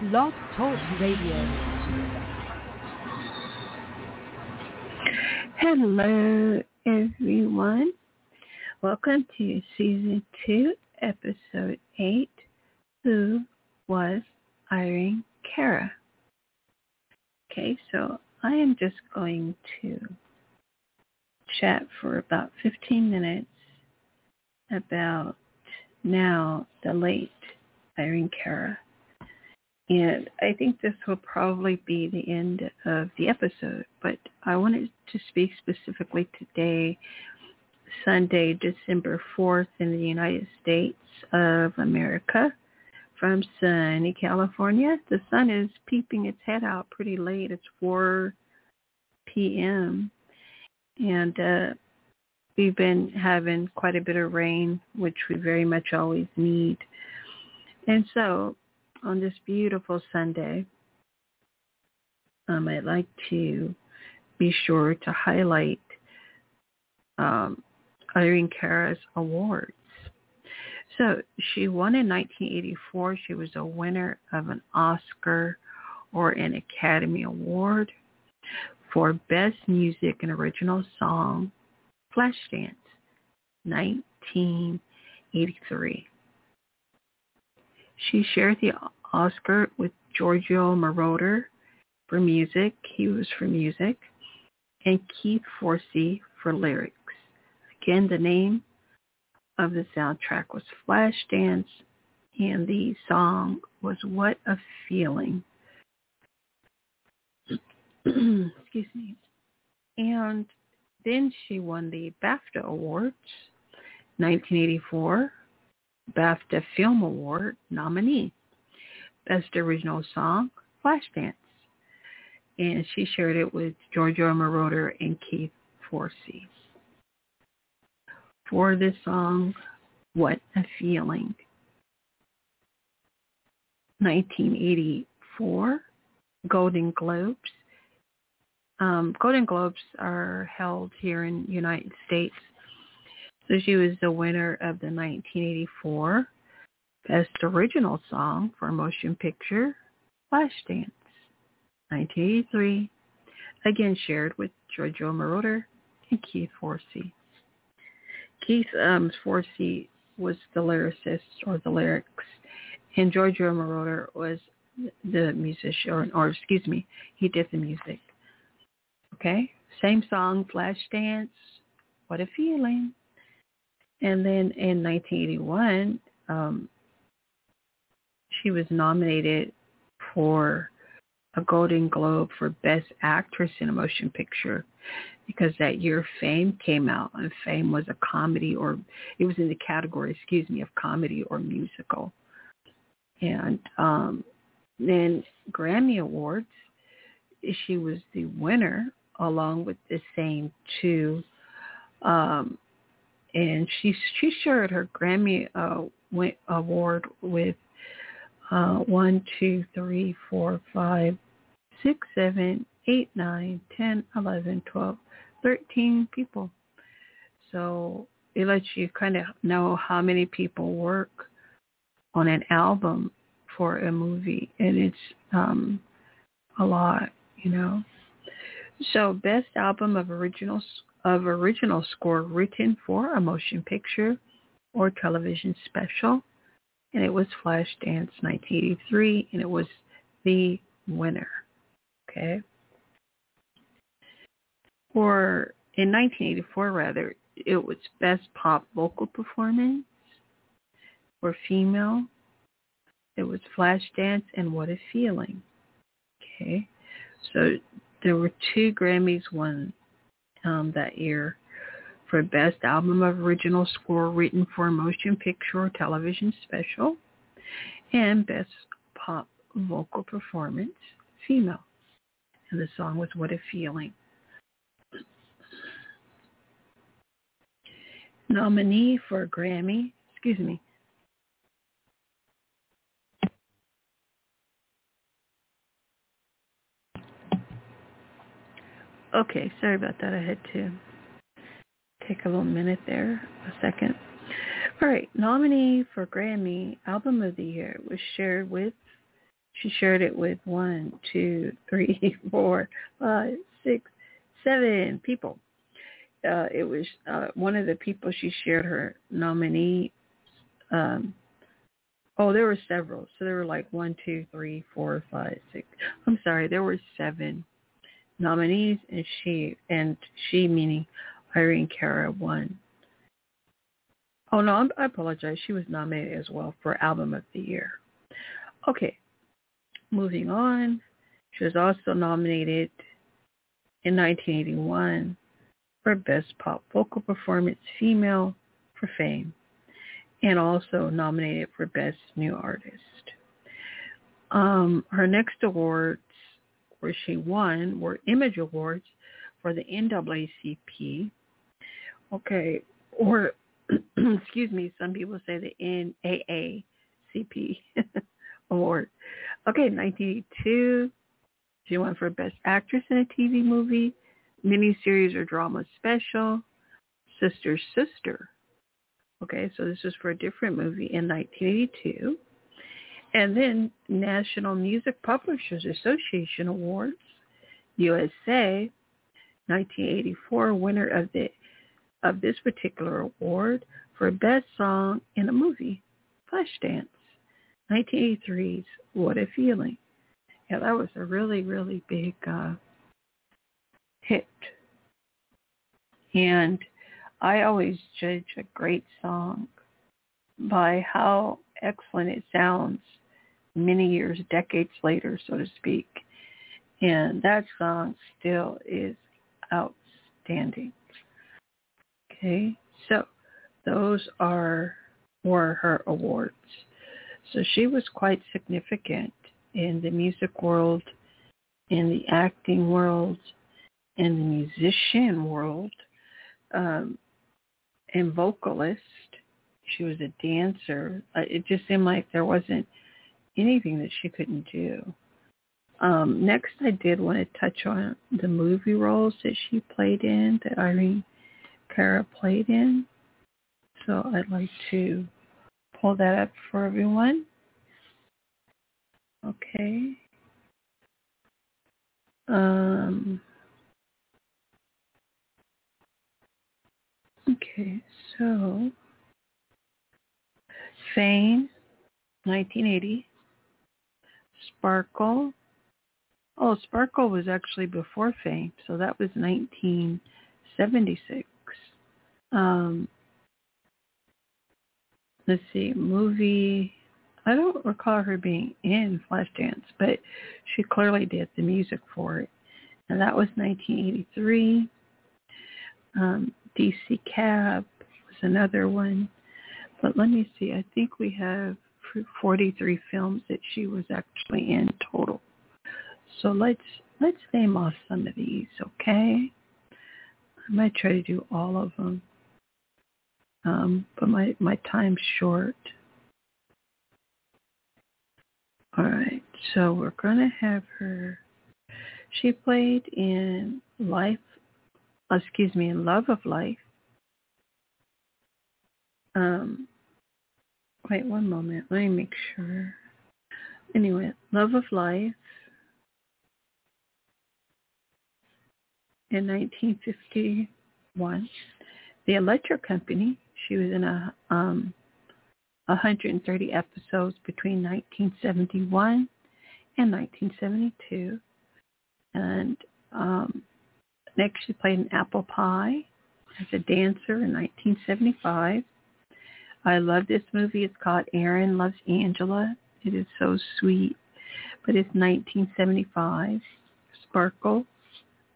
Blog Talk Radio. Hello, everyone. Welcome to Season 2, Episode 8, Who Was Irene Cara? Okay, so I am just going to chat for about 15 minutes about now the late Irene Cara. And I think this will probably be the end of the episode, but I wanted to speak specifically today, Sunday, December 4th in the United States of America from sunny California. The sun is peeping its head out pretty late. It's 4 p.m. And uh, we've been having quite a bit of rain, which we very much always need. And so on this beautiful Sunday, um, I'd like to be sure to highlight um, Irene Cara's awards. So she won in 1984. She was a winner of an Oscar or an Academy Award for Best Music and Original Song, Flashdance, 1983. She shared the Oscar with Giorgio Moroder for music. He was for music. And Keith Forsey for lyrics. Again, the name of the soundtrack was Flashdance, and the song was What a Feeling. Excuse me. And then she won the BAFTA Awards, 1984, BAFTA Film Award nominee. Best Original Song, Flashdance. And she shared it with Giorgio Moroder and Keith Forsey. For the song, What a Feeling. 1984, Golden Globes. Um, Golden Globes are held here in United States. So she was the winner of the 1984 Best Original Song for Motion Picture, Flashdance, 1983. Again shared with Giorgio Moroder and Keith Forsey. Keith um, Forsey was the lyricist or the lyrics, and Giorgio Moroder was the musician, or, or excuse me, he did the music. Okay, same song, Flashdance, What a Feeling. And then in 1981, um, she was nominated for a Golden Globe for Best Actress in a Motion Picture because that year Fame came out and Fame was a comedy or it was in the category, excuse me, of comedy or musical. And um, then Grammy Awards, she was the winner along with the same two. Um, and she she shared her Grammy uh, award with uh, one, two, three, four, five, six, seven, eight, nine, ten, eleven, twelve, thirteen people. So it lets you kind of know how many people work on an album for a movie, and it's um, a lot, you know. So best album of original of original score written for a motion picture or television special, and it was Flashdance 1983, and it was the winner. Okay. Or in 1984, rather, it was best pop vocal performance for female. It was Flashdance and What a Feeling. Okay. So there were two Grammys won um, that year for Best Album of Original Score written for a motion picture or television special and Best Pop Vocal Performance Female. And the song was What a Feeling. Nominee for Grammy, excuse me, Okay, sorry about that. I had to take a little minute there, a second. All right, nominee for Grammy Album of the Year was shared with She shared it with one, two, three, four, five, six, seven people. Uh, it was uh, one of the people she shared her nominee. Um, oh, there were several. So there were like one, two, three, four, five, six. I'm sorry, there were seven nominees, and she and she meaning Irene Cara won. Oh no, I apologize. She was nominated as well for Album of the Year. Okay, moving on. She was also nominated in 1981 for Best Pop Vocal Performance Female for Fame and also nominated for Best New Artist. Um, her next awards where she won were Image Awards for the NAACP. Okay, or excuse me, some people say the NAACP award. Okay, 1982, she won for Best Actress in a TV movie, miniseries or drama special, Sister Sister. Okay, so this is for a different movie in 1982. And then National Music Publishers Association Awards, USA, 1984, winner of the of this particular award for Best Song in a Movie, Flashdance, 1983's What a Feeling. Yeah, that was a really, really big uh, hit. And I always judge a great song by how excellent it sounds many years, decades later, so to speak. And that song still is outstanding. Okay, so those are were her awards. So she was quite significant in the music world, in the acting world, in the musician world, um, and vocalist. She was a dancer. Uh, it just seemed like there wasn't anything that she couldn't do. Um, next, I did want to touch on the movie roles that she played in, that Irene Cara played in. So I'd like to pull that up for everyone. Okay. Um, okay, so Fame, 1980. Sparkle. Oh, Sparkle was actually before Fame, so that was 1976. Um, let's see, movie. I don't recall her being in Flashdance, but she clearly did the music for it. And that was 1983. Um, DC Cab was another one. But let me see. I think we have 43 films that she was actually in total. So let's let's name off some of these, okay? I might try to do all of them, um, but my my time's short. All right, so we're gonna have her. She played in Life, excuse me, in Love of Life. Um, Wait one moment. Let me make sure. Anyway, Love of Life in 1951. The Electric Company. She was in a um, 130 episodes between 1971 and 1972. And um, next she played in Apple Pie as a dancer in 1975. I love this movie. It's called Aaron Loves Angela. It is so sweet. But it's 1975. Sparkle,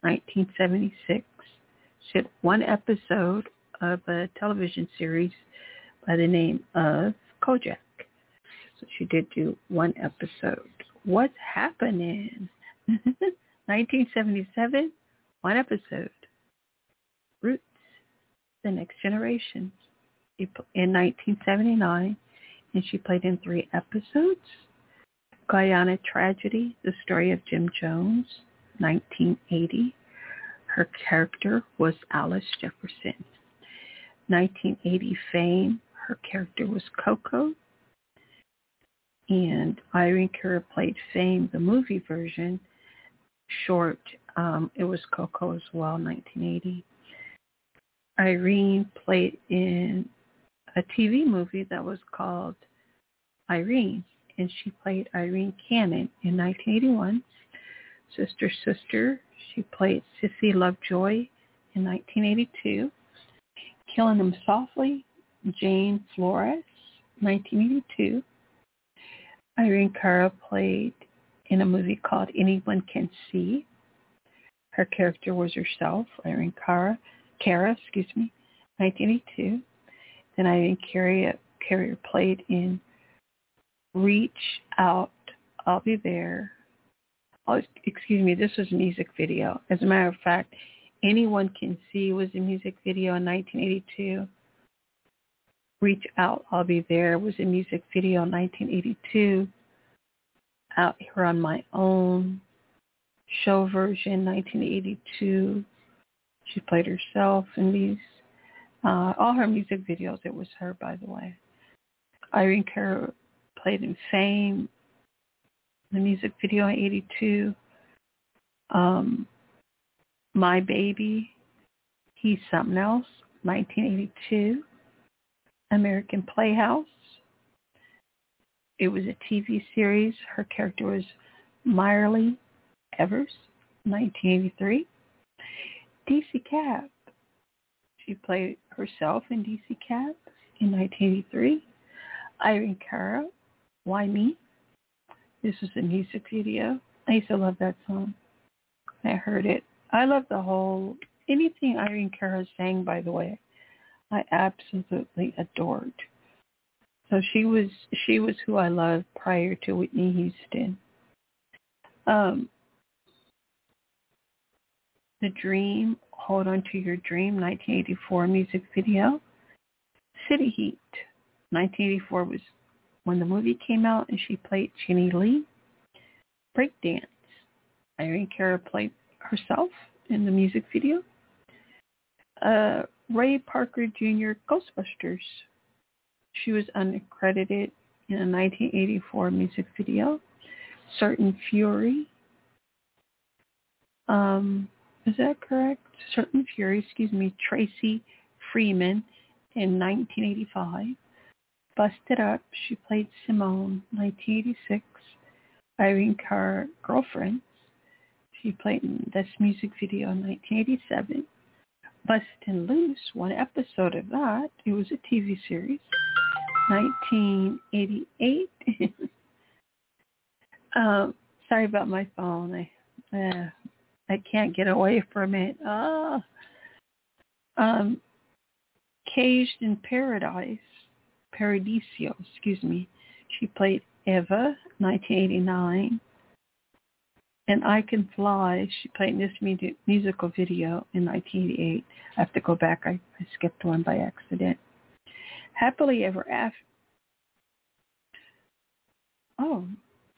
1976. She had one episode of a television series by the name of Kojak. So she did do one episode. What's happening? 1977, one episode. Roots, the next generation in 1979, and she played in three episodes. Guyana Tragedy, The Story of Jim Jones, 1980. Her character was Alice Jefferson. 1980 Fame, her character was Coco. and Irene Cara played Fame, the movie version, short. Um, it was Coco as well, 1980. Irene played in a TV movie that was called Irene, and she played Irene Cannon in 1981. Sister Sister, she played Sissy Lovejoy in 1982. Killing Them Softly, Jane Flores, 1982. Irene Cara played in a movie called Anyone Can See. Her character was herself, Irene Cara, Cara, excuse me, 1982. Then Irene Carrier, Carrier plate in Reach Out, I'll Be There. Oh, excuse me, this was a music video. As a matter of fact, Anyone Can See was a music video in 1982. Reach Out, I'll Be There was a music video in 1982. Out Here on My Own, show version 1982. She played herself in these. Uh, all her music videos, it was her, by the way. Irene Cara played in Fame, the music video in 82. Um, My Baby, He's Something Else, 1982. American Playhouse. It was a TV series. Her character was Myrlie Evers, 1983. DC Cab. She played herself in DC Cab in 1983. Irene Cara, Why Me? This was a music video. I used to love that song. I heard it. I love the whole, anything Irene Cara sang, by the way. I absolutely adored. So she was she was who I loved prior to Whitney Houston. Um, the Dream, Hold On to Your Dream, 1984 music video. City Heat, 1984 was when the movie came out and she played Jenny Lee. Breakdance, Irene Cara played herself in the music video. Uh, Ray Parker Jr. Ghostbusters. She was uncredited in a 1984 music video. Certain Fury. Um, is that correct? Certain Fury, excuse me, Tracy Freeman in 1985. Busted Up, she played Simone, 1986. Irene Cara, Girlfriends. She played in this music video in 1987. Bustin' Loose, one episode of that. It was a TV series, 1988. um, sorry about my phone. I uh, I can't get away from it. Ah. Um, Caged in Paradise, Paradiso, excuse me. She played Eva, 1989 and I Can Fly. She played this musical video in 1988. I have to go back. I, I skipped one by accident. Happily Ever After. Oh,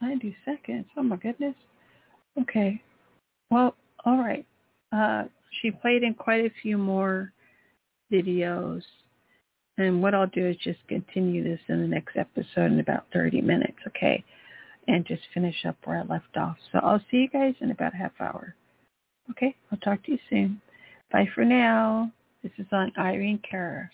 90 seconds. Oh my goodness. Okay. Well, all right. Uh, she played in quite a few more videos. And what I'll do is just continue this in the next episode in about 30 minutes, okay? and just finish up where I left off. So I'll see you guys in about a half hour. Okay, I'll talk to you soon. Bye for now. This is on Irene Cara.